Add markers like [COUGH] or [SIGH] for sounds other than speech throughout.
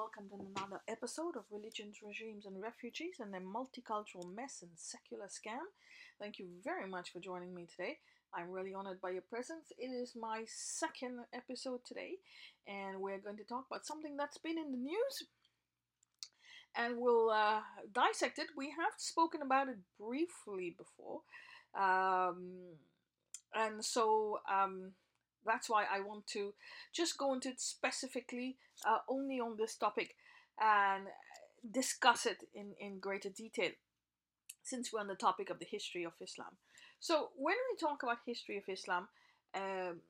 welcome to another episode of Religions, Regimes, and Refugees and their multicultural mess and secular scam. Thank you very much for joining me today. I'm really honored by your presence. It is my second episode today, and we're going to talk about something that's been in the news and we'll uh, dissect it. We have spoken about it briefly before, um, and so um, that's why I want to just go into it specifically uh, only on this topic and discuss it in, in greater detail since we're on the topic of the history of Islam. So when we talk about history of Islam, um,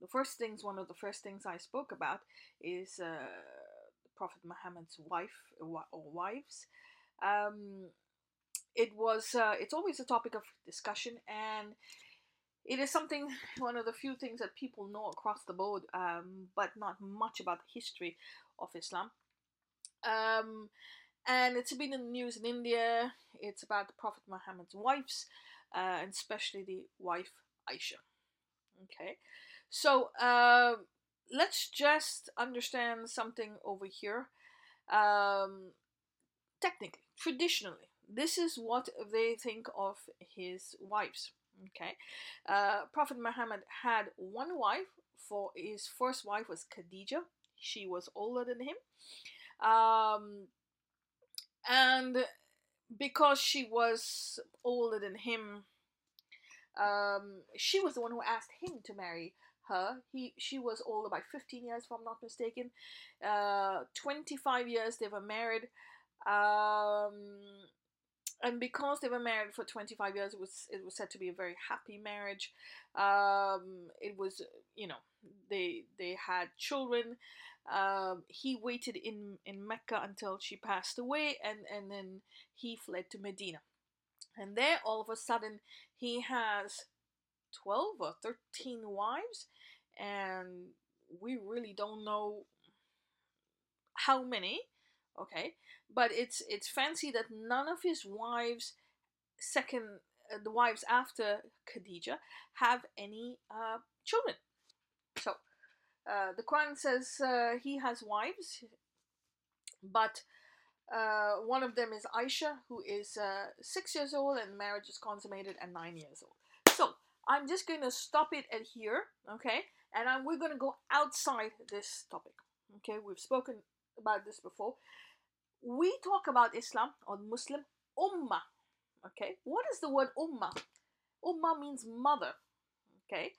the first things, one of the first things I spoke about is uh, Prophet Muhammad's wife or wives. Um, it was, uh, it's always a topic of discussion and it is something, [SIGHS] one of the few things that people know across the board, um, but not much about the history of Islam. Um, and it's been in the news in India. It's about the Prophet Muhammad's wives, uh, and especially the wife Aisha. Okay, so uh, let's just understand something over here. Um, technically, traditionally, this is what they think of his wives. Okay, uh, Prophet Muhammad had one wife. For his first wife was Khadija. She was older than him, um, and because she was older than him, um, she was the one who asked him to marry her. He she was older by 15 years, if I'm not mistaken. Uh, 25 years they were married. Um, and because they were married for 25 years it was it was said to be a very happy marriage. Um, it was you know they they had children. Um, he waited in in mecca until she passed away and and then he fled to medina. And there all of a sudden he has 12 or 13 wives and we really don't know how many okay? But it's it's fancy that none of his wives second uh, the wives after Khadija have any uh, children. So uh, the Quran says uh, he has wives but uh, one of them is Aisha who is uh, six years old and marriage is consummated at nine years old. So I'm just going to stop it at here okay? And I'm, we're going to go outside this topic okay? We've spoken about this before we talk about Islam or Muslim ummah. Okay, what is the word ummah? Ummah means mother. Okay,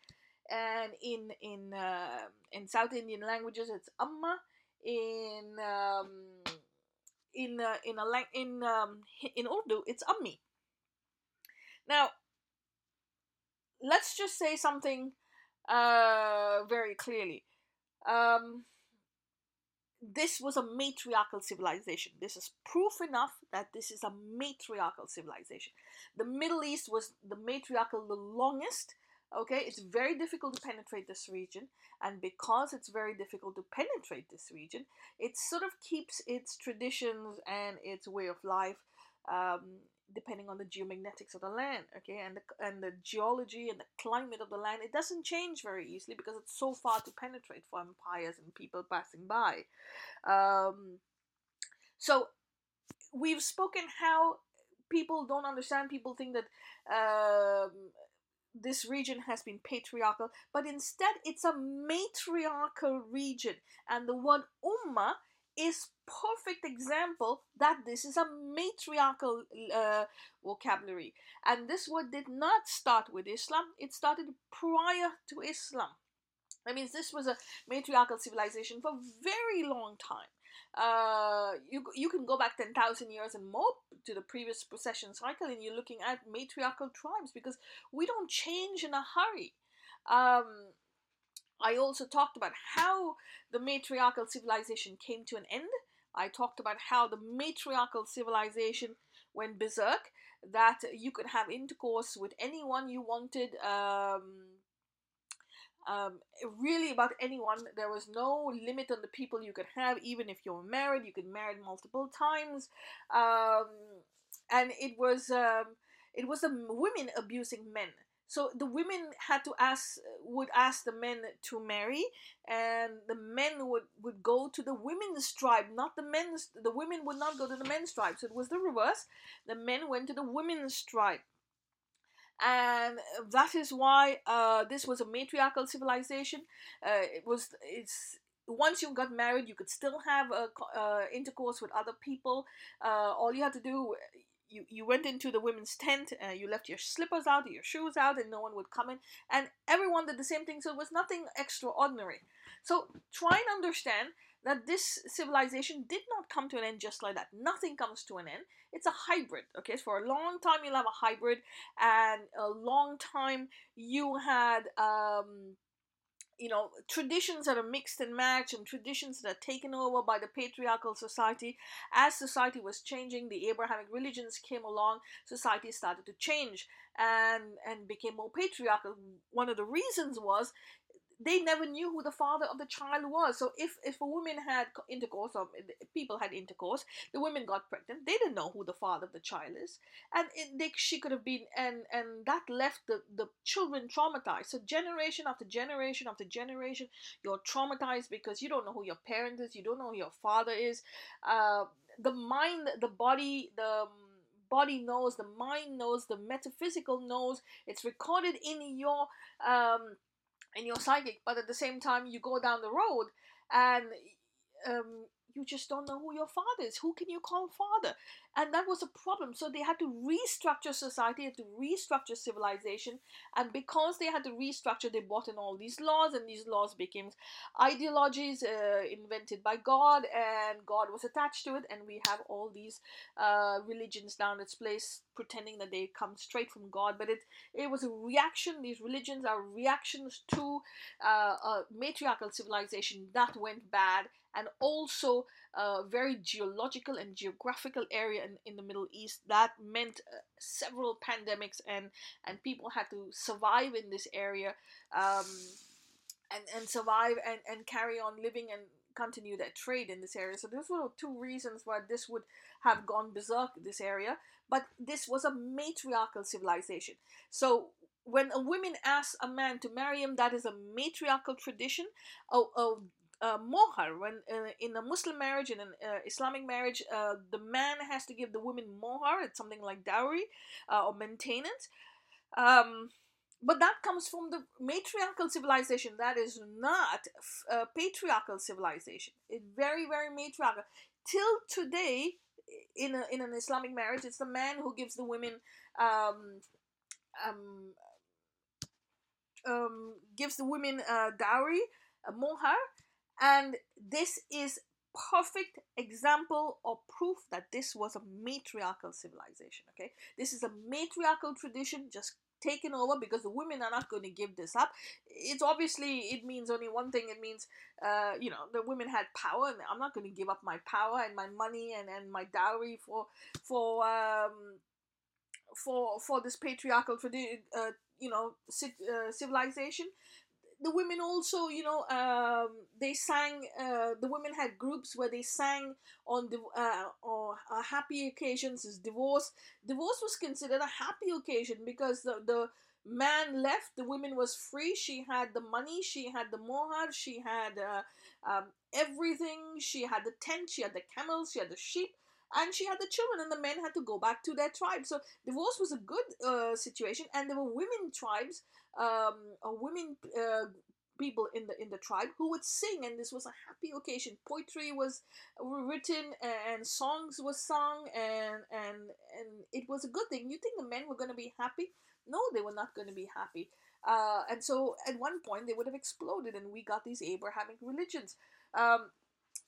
and in in uh, in South Indian languages it's amma. In um, in uh, in a lang- in um, in Urdu it's ammi. Now, let's just say something uh, very clearly. Um, this was a matriarchal civilization. This is proof enough that this is a matriarchal civilization. The Middle East was the matriarchal the longest. Okay, it's very difficult to penetrate this region, and because it's very difficult to penetrate this region, it sort of keeps its traditions and its way of life um, depending on the geomagnetics of the land okay and the, and the geology and the climate of the land it doesn't change very easily because it's so far to penetrate for empires and people passing by. Um, so we've spoken how people don't understand people think that um, this region has been patriarchal but instead it's a matriarchal region and the word ummah is perfect example that this is a matriarchal uh, vocabulary. And this word did not start with islam it started prior to islam. That means this was a matriarchal civilization for a very long time. Uh, you, you can go back 10,000 years and more to the previous precession cycle and you're looking at matriarchal tribes because we don't change in a hurry. Um, I also talked about how the matriarchal civilization came to an end. I talked about how the matriarchal civilization went berserk, that you could have intercourse with anyone you wanted, um, um, really about anyone. There was no limit on the people you could have, even if you were married, you could marry multiple times. Um, and it was um, it was the women abusing men so the women had to ask would ask the men to marry and the men would would go to the women's tribe not the men's the women would not go to the men's tribe. So it was the reverse. The men went to the women's tribe. And that is why uh, this was a matriarchal civilization. Uh, it was it's once you got married you could still have a, uh, intercourse with other people. Uh, all you had to do you, you went into the women's tent, uh, you left your slippers out, your shoes out, and no one would come in. And everyone did the same thing, so it was nothing extraordinary. So try and understand that this civilization did not come to an end just like that. Nothing comes to an end. It's a hybrid. Okay, so for a long time you'll have a hybrid, and a long time you had um, you know traditions that are mixed and matched and traditions that are taken over by the patriarchal society. As society was changing the abrahamic religions came along society started to change and and became more patriarchal one of the reasons was they never knew who the father of the child was. So if if a woman had intercourse or people had intercourse, the women got pregnant. They didn't know who the father of the child is, and it, they, she could have been and and that left the the children traumatized. So generation after generation after generation, you're traumatized because you don't know who your parent is, you don't know who your father is. Uh, the mind, the body, the body knows, the mind knows, the metaphysical knows. It's recorded in your um and you're psychic, but at the same time you go down the road and um, you just don't know who your father is. Who can you call father? And that was a problem. So they had to restructure society, had to restructure civilization. And because they had to restructure, they brought in all these laws, and these laws became ideologies uh, invented by God, and God was attached to it. And we have all these uh, religions down its place pretending that they come straight from God. But it, it was a reaction. These religions are reactions to uh, a matriarchal civilization that went bad and also a very geological and geographical area in, in the Middle East. That meant uh, several pandemics, and, and people had to survive in this area um, and, and survive and, and carry on living and continue their trade in this area. So those were two reasons why this would have gone berserk, this area. But this was a matriarchal civilization. So when a woman asks a man to marry him, that is a matriarchal tradition. A, a uh, mohar when uh, in a muslim marriage in an uh, islamic marriage uh, the man has to give the woman mohar it's something like dowry uh, or maintenance. Um, but that comes from the matriarchal civilization that is not a patriarchal civilization. It's very very matriarchal. Till today in, a, in an islamic marriage it's the man who gives the women um, um, um, gives the women uh, dowry, a mohar, and this is perfect example or proof that this was a matriarchal civilization. Okay, this is a matriarchal tradition just taken over because the women are not going to give this up. It's obviously it means only one thing. It means uh, you know the women had power, and I'm not going to give up my power and my money and, and my dowry for for um, for for this patriarchal tradition. Uh, you know, uh, civilization the women also, you know, um, they sang. Uh, the women had groups where they sang on the uh, or uh, happy occasions. Is divorce. Divorce was considered a happy occasion because the the man left. The woman was free. She had the money. She had the mohar. She had uh, um, everything. She had the tent. She had the camels. She had the sheep and she had the children and the men had to go back to their tribe so divorce was a good uh, situation and there were women tribes um, or women uh, people in the in the tribe who would sing and this was a happy occasion. Poetry was written and songs were sung and and and it was a good thing. You think the men were going to be happy? No they were not going to be happy. Uh, and so at one point they would have exploded and we got these abrahamic religions. Um,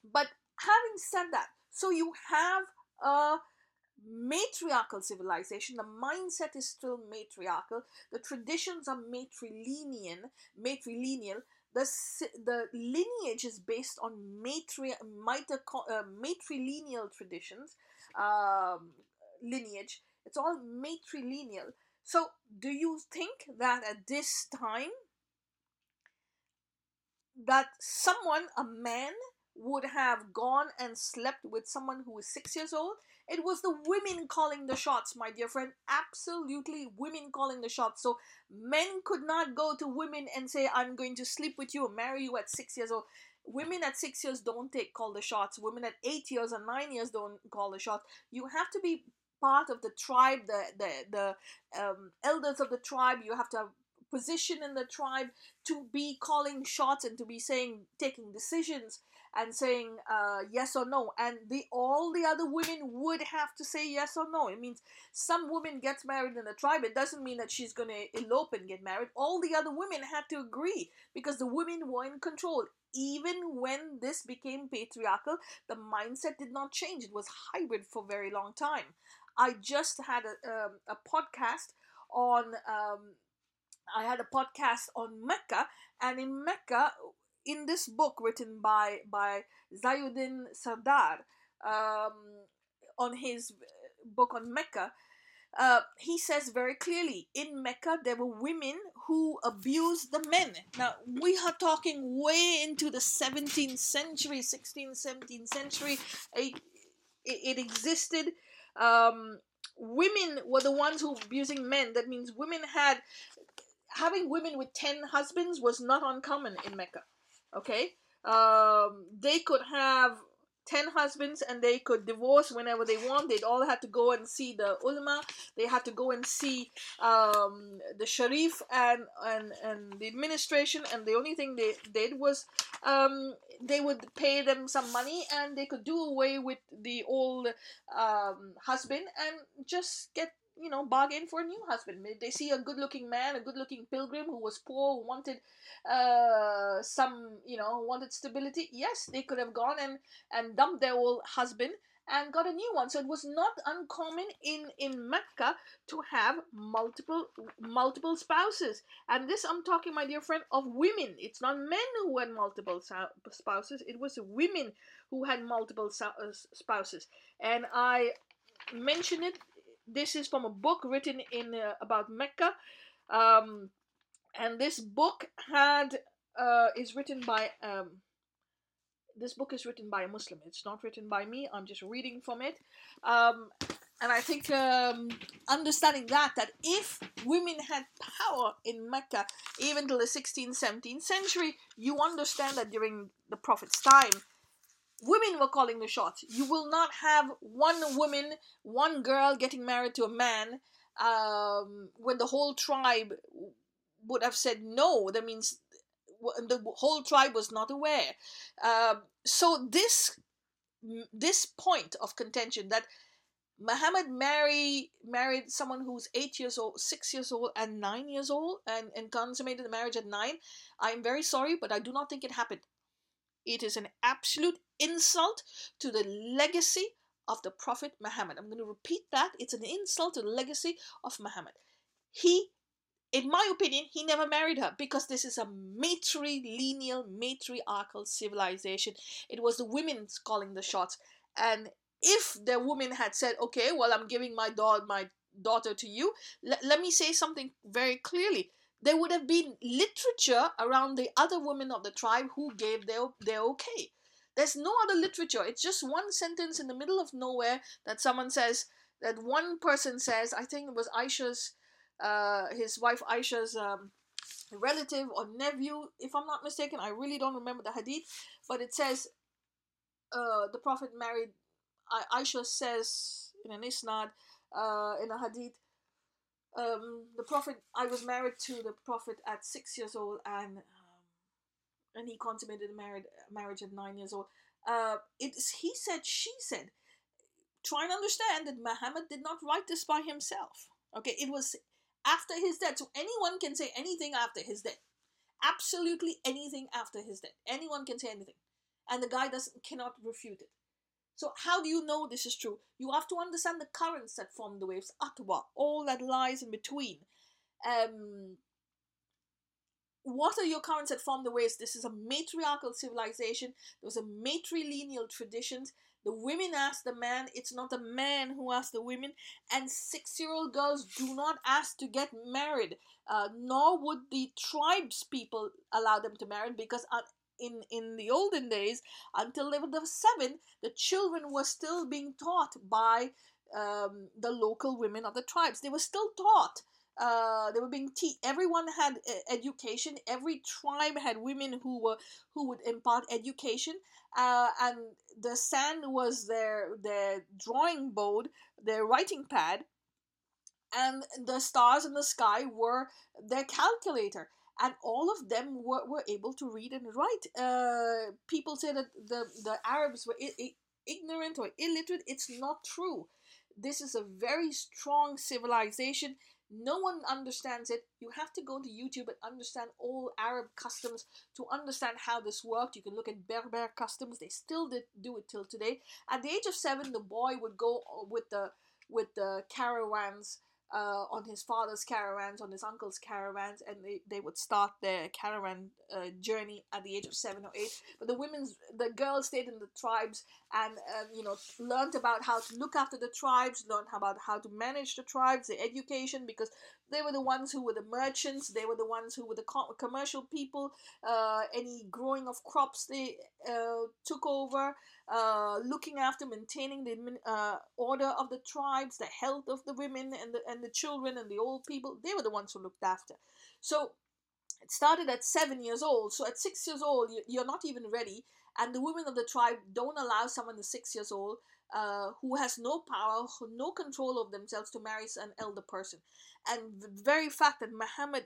but having said that so you have a matriarchal civilization. The mindset is still matriarchal. The traditions are matrilineal. Matrilineal. The, the lineage is based on matri, uh, matrilineal traditions, um, lineage. It's all matrilineal. So, do you think that at this time that someone, a man, would have gone and slept with someone who was six years old. It was the women calling the shots, my dear friend. Absolutely, women calling the shots. So men could not go to women and say, I'm going to sleep with you or marry you at six years old. Women at six years don't take call the shots. Women at eight years and nine years don't call the shots. You have to be part of the tribe, the the the um, elders of the tribe. You have to have position in the tribe to be calling shots and to be saying taking decisions and saying uh, yes or no and the all the other women would have to say yes or no. It means some woman gets married in the tribe it doesn't mean that she's going to elope and get married. All the other women had to agree because the women were in control. Even when this became patriarchal the mindset did not change. It was hybrid for a very long time. I just had a, um, a podcast on um, I had a podcast on Mecca, and in Mecca, in this book written by by Ziauddin Sardar, um, on his book on Mecca, uh, he says very clearly in Mecca there were women who abused the men. Now we are talking way into the 17th century, 16th, 17th century. It, it, it existed. Um, women were the ones who were abusing men. That means women had having women with 10 husbands was not uncommon in Mecca. Okay? Um, they could have 10 husbands and they could divorce whenever they want. They'd all had to go and see the ulama. They had to go and see um, the sharif and, and, and the administration. And the only thing they did was um, they would pay them some money and they could do away with the old um, husband and just get you know, bargain for a new husband. They see a good looking man, a good looking pilgrim who was poor, wanted uh, some, you know, wanted stability. Yes, they could have gone and, and dumped their old husband and got a new one. So it was not uncommon in, in Mecca to have multiple multiple spouses. And this I'm talking, my dear friend, of women. It's not men who had multiple spouses. It was women who had multiple uh, spouses. And I mention it this is from a book written in uh, about Mecca, um, and this book had uh, is written by um, this book is written by a Muslim. It's not written by me. I'm just reading from it. Um, and I think um, understanding that that if women had power in Mecca even till the 16th, 17th century, you understand that during the Prophet's time, women were calling the shots. You will not have one woman, one girl getting married to a man um, when the whole tribe would have said no. That means the whole tribe was not aware. Um, so this this point of contention that Muhammad marry, married someone who's eight years old, six years old, and nine years old, and, and consummated the marriage at nine. I'm very sorry, but I do not think it happened. It is an absolute insult to the legacy of the Prophet Muhammad. I'm going to repeat that. It's an insult to the legacy of Muhammad. He, in my opinion, he never married her because this is a matrilineal, matriarchal civilization. It was the women calling the shots. And if the woman had said, okay, well, I'm giving my, daughter, my daughter to you, L- let me say something very clearly there would have been literature around the other women of the tribe who gave their, their okay. There's no other literature. It's just one sentence in the middle of nowhere that someone says, that one person says, I think it was Aisha's, uh, his wife Aisha's um, relative or nephew, if I'm not mistaken. I really don't remember the hadith, but it says uh, the Prophet married, Aisha says in an isnad, uh, in a hadith, um, the prophet i was married to the prophet at six years old and and he consummated a marriage at nine years old. Uh, it's he said she said try and understand that muhammad did not write this by himself. Okay it was after his death. So anyone can say anything after his death. Absolutely anything after his death. Anyone can say anything. And the guy doesn't cannot refute it. So how do you know this is true? You have to understand the currents that form the waves, atwa, all that lies in between. Um, what are your currents that form the waves? This is a matriarchal civilization. There was a matrilineal traditions. The women ask the man, it's not the man who asks the women. And six year old girls do not ask to get married, uh, nor would the tribes people allow them to marry because uh, in in the olden days until they were the seven the children were still being taught by um, the local women of the tribes they were still taught uh, they were being te- everyone had education every tribe had women who were who would impart education uh, and the sand was their their drawing board their writing pad and the stars in the sky were their calculator and all of them were, were able to read and write. Uh, people say that the, the arabs were I- I- ignorant or illiterate. It's not true. This is a very strong civilization no one understands it. You have to go to youtube and understand all arab customs to understand how this worked. You can look at berber customs. They still did do it till today. At the age of seven the boy would go uh, with the with the caravans uh, on his father's caravans, on his uncle's caravans, and they, they would start their caravan uh, journey at the age of seven or eight. But the women's, the girls stayed in the tribes and um, you know learned about how to look after the tribes, learned about how to manage the tribes, the education, because they were the ones who were the merchants. They were the ones who were the co- commercial people. Uh, any growing of crops they uh, took over, uh, looking after, maintaining the uh, order of the tribes, the health of the women and the and the children and the old people. They were the ones who looked after. So it started at seven years old. So at six years old, you're not even ready. And the women of the tribe don't allow someone who's six years old uh, who has no power, no control of themselves to marry an elder person. And the very fact that Muhammad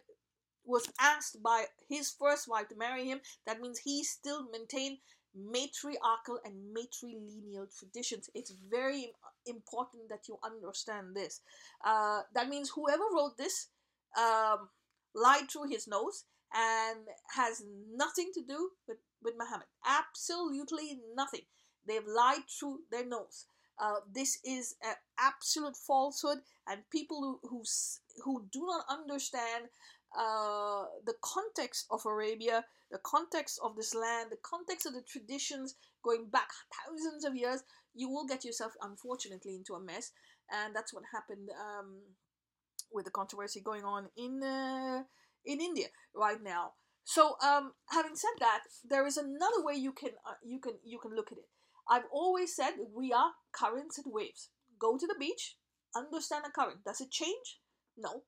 was asked by his first wife to marry him, that means he still maintained matriarchal and matrilineal traditions. It's very important that you understand this. Uh, that means whoever wrote this um, lied through his nose and has nothing to do with, with Muhammad. Absolutely nothing. They've lied through their nose. Uh, this is an absolute falsehood, and people who who, who do not understand uh, the context of Arabia, the context of this land, the context of the traditions going back thousands of years, you will get yourself, unfortunately, into a mess, and that's what happened um, with the controversy going on in uh, in India right now. So, um, having said that, there is another way you can uh, you can you can look at it. I've always said we are currents and waves. Go to the beach, understand a current. Does it change? No.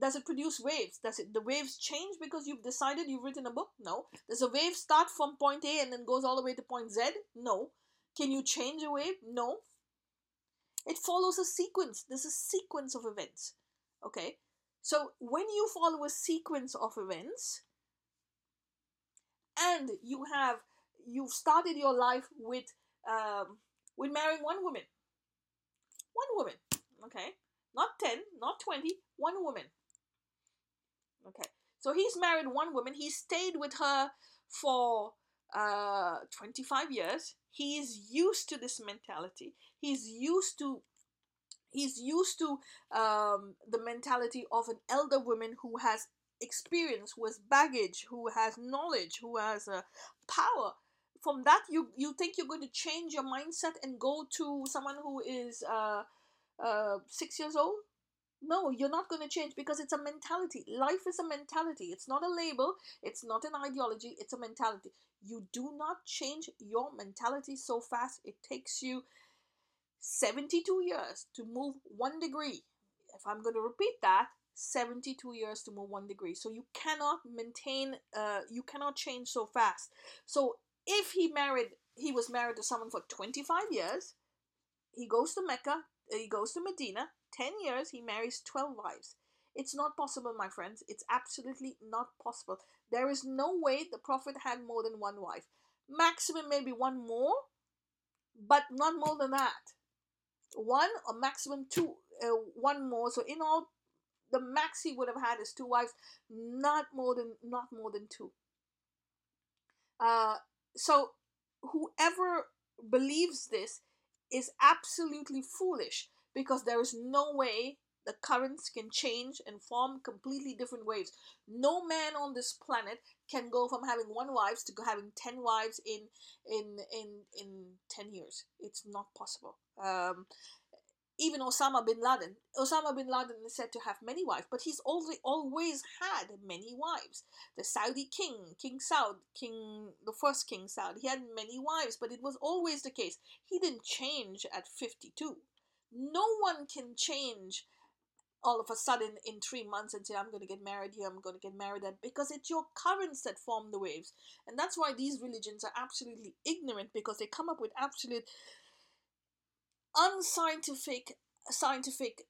Does it produce waves? Does it the waves change because you've decided you've written a book? No. Does a wave start from point A and then goes all the way to point Z? No. Can you change a wave? No. It follows a sequence. There's a sequence of events. Okay? So when you follow a sequence of events and you have you've started your life with um, with marrying one woman. One woman, okay? Not 10, not 20, one woman. Okay. So he's married one woman. He stayed with her for uh 25 years. He's used to this mentality. He's used to he's used to um, the mentality of an elder woman who has experience, who has baggage, who has knowledge, who has uh, power from that you you think you're going to change your mindset and go to someone who is uh, uh, six years old no you're not going to change because it's a mentality. Life is a mentality. It's not a label. It's not an ideology. It's a mentality. You do not change your mentality so fast. It takes you 72 years to move one degree. If i'm going to repeat that 72 years to move one degree. So you cannot maintain uh, you cannot change so fast. So if he married, he was married to someone for 25 years, he goes to Mecca, he goes to Medina, 10 years, he marries 12 wives. It's not possible, my friends. It's absolutely not possible. There is no way the Prophet had more than one wife. Maximum, maybe one more, but not more than that. One or maximum two, uh, one more. So in all, the max he would have had is two wives, not more than not more than two. Uh, so whoever believes this is absolutely foolish because there is no way the currents can change and form completely different waves. No man on this planet can go from having one wife to having ten wives in in in in ten years. It's not possible. Um, even Osama bin Laden. Osama bin Laden is said to have many wives, but he's always always had many wives. The Saudi king, King Saud, King the first King Saud, he had many wives, but it was always the case. He didn't change at 52. No one can change all of a sudden in three months and say, I'm going to get married here, I'm going to get married there, because it's your currents that form the waves. And that's why these religions are absolutely ignorant because they come up with absolute unscientific scientific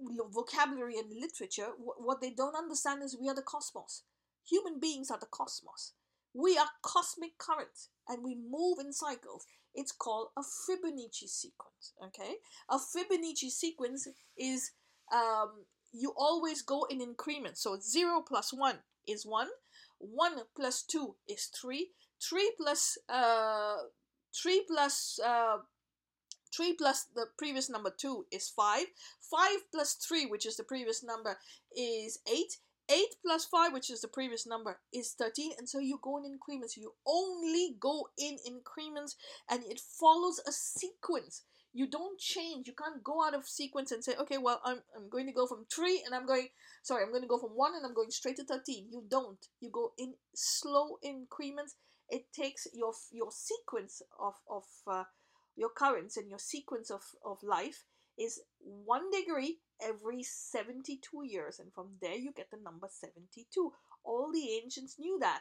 uh, vocabulary and literature. What they don't understand is we are the cosmos. Human beings are the cosmos. We are cosmic currents and we move in cycles it's called a fibonacci sequence okay a fibonacci sequence is um, you always go in increments so 0 plus 1 is 1 1 plus 2 is 3 3 plus uh, 3 plus uh, 3 plus the previous number 2 is 5. 5 plus 3, which is the previous number, is 8. 8 plus 5, which is the previous number, is 13. And so you go in increments. You only go in increments and it follows a sequence. You don't change. You can't go out of sequence and say, okay, well, I'm, I'm going to go from 3 and I'm going, sorry, I'm going to go from 1 and I'm going straight to 13. You don't. You go in slow increments. It takes your your sequence of, of uh, your currents and your sequence of, of life is one degree every 72 years. And from there, you get the number 72. All the ancients knew that.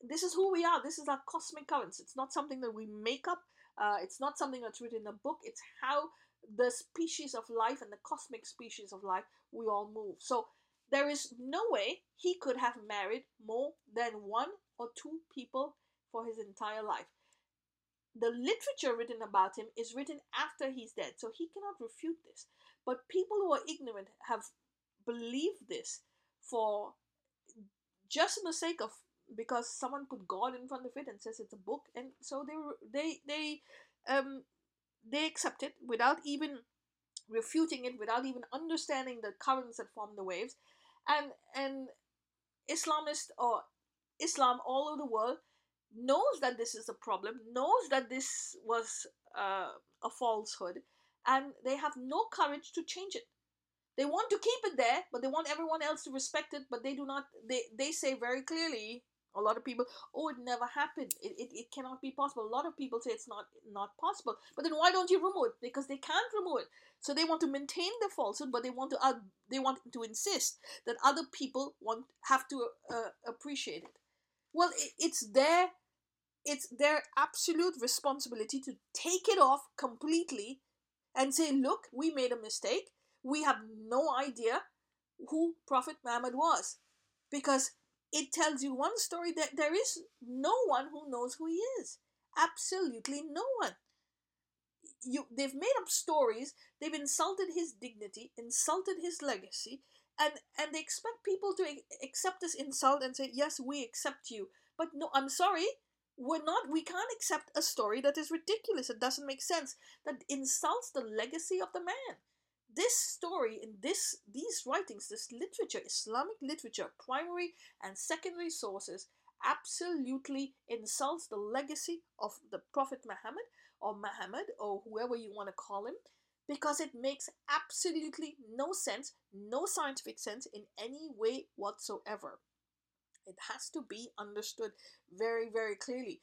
This is who we are. This is our cosmic currents. It's not something that we make up. Uh, it's not something that's written in a book. It's how the species of life and the cosmic species of life we all move. So there is no way he could have married more than one or two people for his entire life the literature written about him is written after he's dead, so he cannot refute this. But people who are ignorant have believed this for just for the sake of because someone put God in front of it and says it's a book, and so they they they um they accept it without even refuting it, without even understanding the currents that form the waves, and and Islamists or Islam all over the world knows that this is a problem, knows that this was uh, a falsehood, and they have no courage to change it. They want to keep it there, but they want everyone else to respect it, but they do not. They, they say very clearly, a lot of people, oh, it never happened. It, it, it cannot be possible. A lot of people say it's not not possible. But then why don't you remove it? Because they can't remove it. So they want to maintain the falsehood, but they want to uh, they want to insist that other people want have to uh, appreciate it. Well, it's their it's their absolute responsibility to take it off completely and say, look, we made a mistake. We have no idea who Prophet Muhammad was. Because it tells you one story that there is no one who knows who he is. Absolutely no one. You, they've made up stories, they've insulted his dignity, insulted his legacy, and, and they expect people to accept this insult and say, Yes, we accept you. But no, I'm sorry, we're not we can't accept a story that is ridiculous. It doesn't make sense. That insults the legacy of the man. This story in this these writings this literature islamic literature primary and secondary sources absolutely insults the legacy of the prophet muhammad or muhammad or whoever you want to call him because it makes absolutely no sense no scientific sense in any way whatsoever it has to be understood very, very clearly.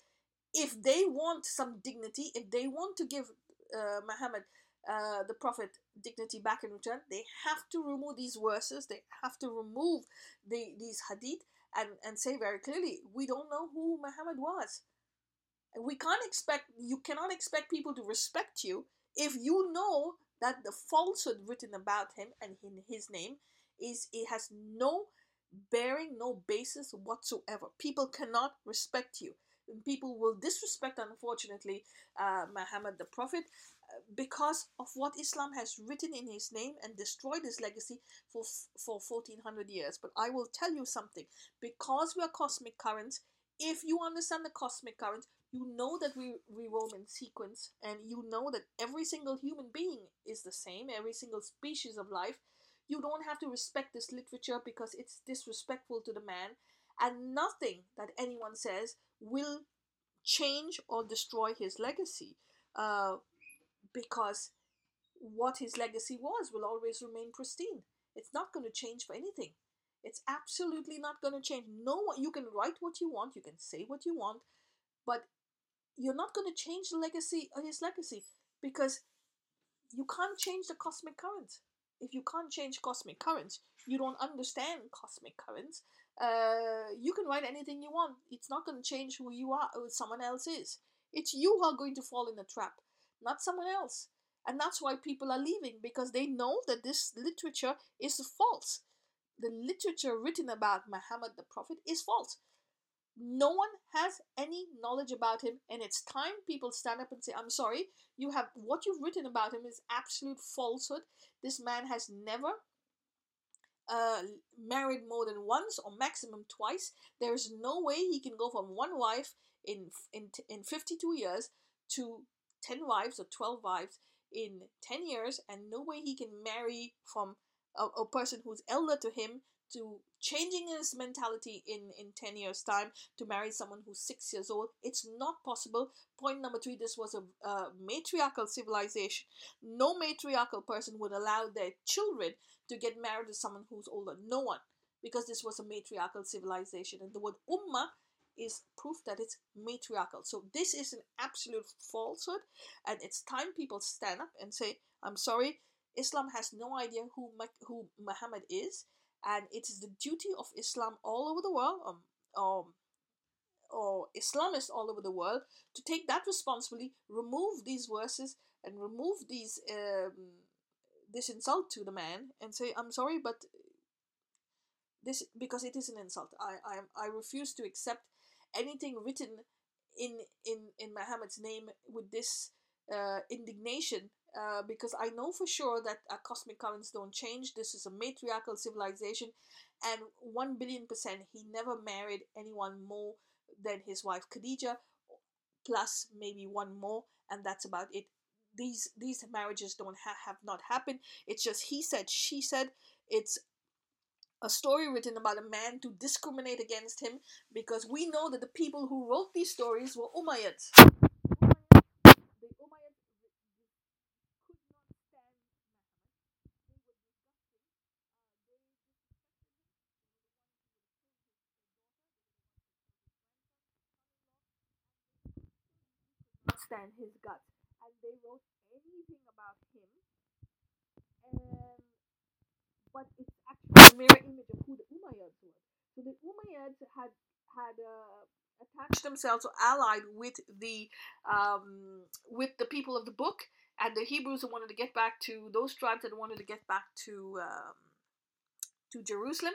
If they want some dignity, if they want to give uh, Muhammad, uh, the Prophet, dignity back in return, they have to remove these verses, they have to remove the, these hadith and, and say very clearly, we don't know who Muhammad was. We can't expect, you cannot expect people to respect you if you know that the falsehood written about him and in his name is it has no bearing no basis whatsoever. People cannot respect you. People will disrespect, unfortunately, uh, Muhammad the Prophet uh, because of what Islam has written in his name and destroyed his legacy for, for 1400 years. But I will tell you something because we are cosmic currents, if you understand the cosmic currents, you know that we, we roam in sequence and you know that every single human being is the same, every single species of life you don't have to respect this literature because it's disrespectful to the man, and nothing that anyone says will change or destroy his legacy uh, because what his legacy was will always remain pristine. It's not going to change for anything. It's absolutely not going to change. No one, you can write what you want, you can say what you want, but you're not going to change the legacy of his legacy because you can't change the cosmic currents. If you can't change cosmic currents, you don't understand cosmic currents. Uh, you can write anything you want. It's not going to change who you are or someone else is. It's you who are going to fall in the trap, not someone else. And that's why people are leaving because they know that this literature is false. The literature written about Muhammad the Prophet is false. No one has any knowledge about him, and it's time people stand up and say, I'm sorry, you have what you've written about him is absolute falsehood. This man has never uh, married more than once or maximum twice. There is no way he can go from one wife in in in 52 years to 10 wives or 12 wives in 10 years and no way he can marry from a, a person who's elder to him to changing his mentality in in 10 years time to marry someone who's 6 years old it's not possible. Point number 3 this was a, a matriarchal civilization. No matriarchal person would allow their children to get married to someone who's older. No one because this was a matriarchal civilization. And the word ummah is proof that it's matriarchal. So this is an absolute falsehood, and it's time people stand up and say, "I'm sorry, Islam has no idea who who Muhammad is, and it is the duty of Islam all over the world, um, um, or Islamists all over the world, to take that responsibility, remove these verses, and remove these um, this insult to the man, and say, "I'm sorry, but." This because it is an insult. I I I refuse to accept anything written in in in Muhammad's name with this uh, indignation uh, because I know for sure that uh, cosmic currents don't change. This is a matriarchal civilization, and one billion percent he never married anyone more than his wife Khadija, plus maybe one more, and that's about it. These these marriages don't ha- have not happened. It's just he said, she said. It's a story written about a man to discriminate against him because we know that the people who wrote these stories were Umayyads. The Umayyads could not stand Muhammad. They were disgusting. Uh, they disrespected him. They were the ones who would have killed his grandson, his son-in-law, and they could not stand his guts. And they wrote anything about him. And but it's actually a mirror image of who the Umayyads were. So the Umayyads had had uh, attached themselves or allied with the um, with the people of the book, and the Hebrews who wanted to get back to those tribes that wanted to get back to um, to Jerusalem.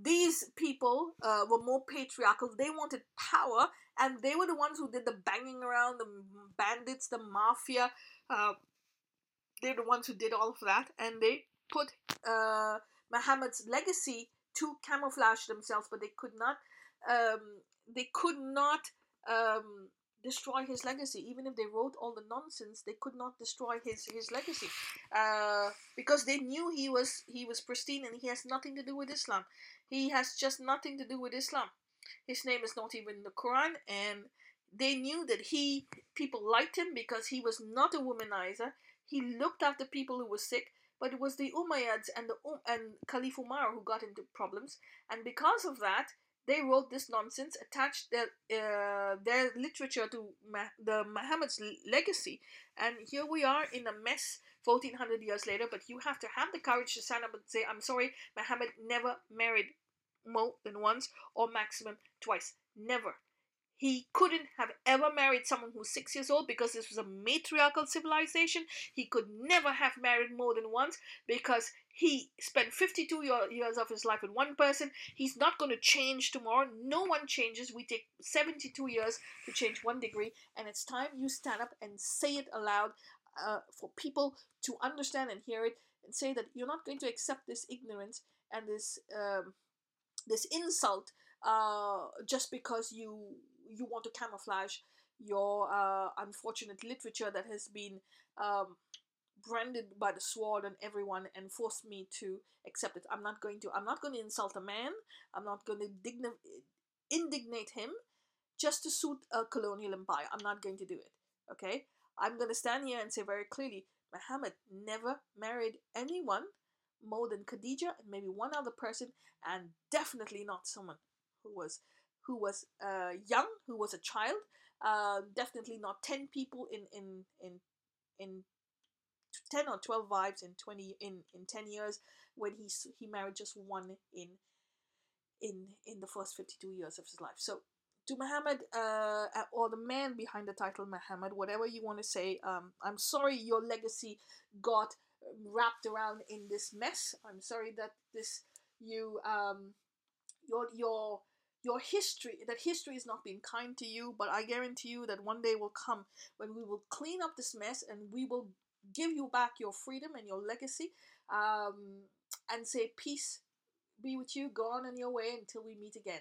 These people uh, were more patriarchal. They wanted power, and they were the ones who did the banging around, the bandits, the mafia. Uh, they're the ones who did all of that, and they put uh, Muhammad's legacy to camouflage themselves, but they could not. Um, they could not um, destroy his legacy, even if they wrote all the nonsense. They could not destroy his his legacy uh, because they knew he was he was pristine and he has nothing to do with Islam. He has just nothing to do with Islam. His name is not even in the Quran, and they knew that he people liked him because he was not a womanizer. He looked after people who were sick but it was the Umayyads and the um, and Caliph Umar who got into problems, and because of that, they wrote this nonsense, attached their uh, their literature to Ma- the Muhammad's legacy, and here we are in a mess. 1400 years later, but you have to have the courage to stand up and say, I'm sorry, Muhammad never married more than once or maximum twice. Never. He couldn't have ever married someone who's six years old because this was a matriarchal civilization. He could never have married more than once because he spent 52 years of his life with one person. He's not going to change tomorrow. No one changes. We take 72 years to change one degree, and it's time you stand up and say it aloud uh, for people to understand and hear it and say that you're not going to accept this ignorance and this um, this insult uh, just because you you want to camouflage your uh, unfortunate literature that has been um, branded by the sword and everyone and forced me to accept it. I'm not going to. I'm not going to insult a man. I'm not going to digni- indignate him just to suit a colonial empire. I'm not going to do it. Okay. I'm going to stand here and say very clearly Muhammad never married anyone more than Khadija and maybe one other person, and definitely not someone who was who was uh, young, who was a child. Uh, definitely not ten people in in in in 10 or 12 wives in 20 in in 10 years when he he married just one in in in the first 52 years of his life so to Muhammad uh, or the man behind the title Muhammad whatever you want to say um, I'm sorry your legacy got wrapped around in this mess I'm sorry that this you um your your your history that history is not being kind to you but i guarantee you that one day will come when we will clean up this mess and we will give you back your freedom and your legacy um, and say peace be with you go on in your way until we meet again.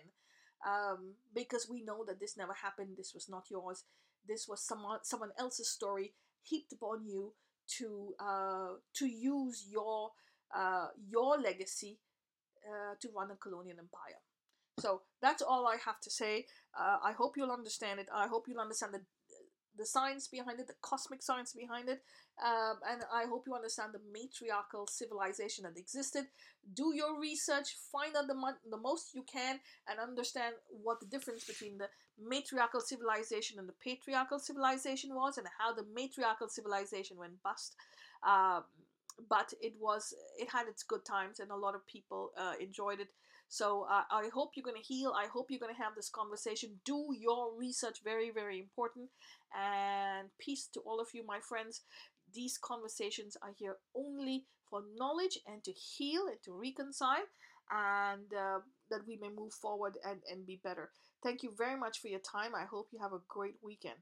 Um, because we know that this never happened this was not yours this was someone someone else's story heaped upon you to uh, to use your uh, your legacy uh, to run a colonial empire so that's all I have to say. Uh, I hope you'll understand it. I hope you'll understand the the science behind it, the cosmic science behind it, um, and I hope you understand the matriarchal civilization that existed. Do your research, find out the, mo- the most you can, and understand what the difference between the matriarchal civilization and the patriarchal civilization was, and how the matriarchal civilization went bust. Um, but it was it had its good times, and a lot of people uh, enjoyed it. So uh, I hope you're going to heal. I hope you're going to have this conversation. Do your research, very, very important. And peace to all of you, my friends. These conversations are here only for knowledge and to heal and to reconcile, and uh, that we may move forward and, and be better. Thank you very much for your time. I hope you have a great weekend.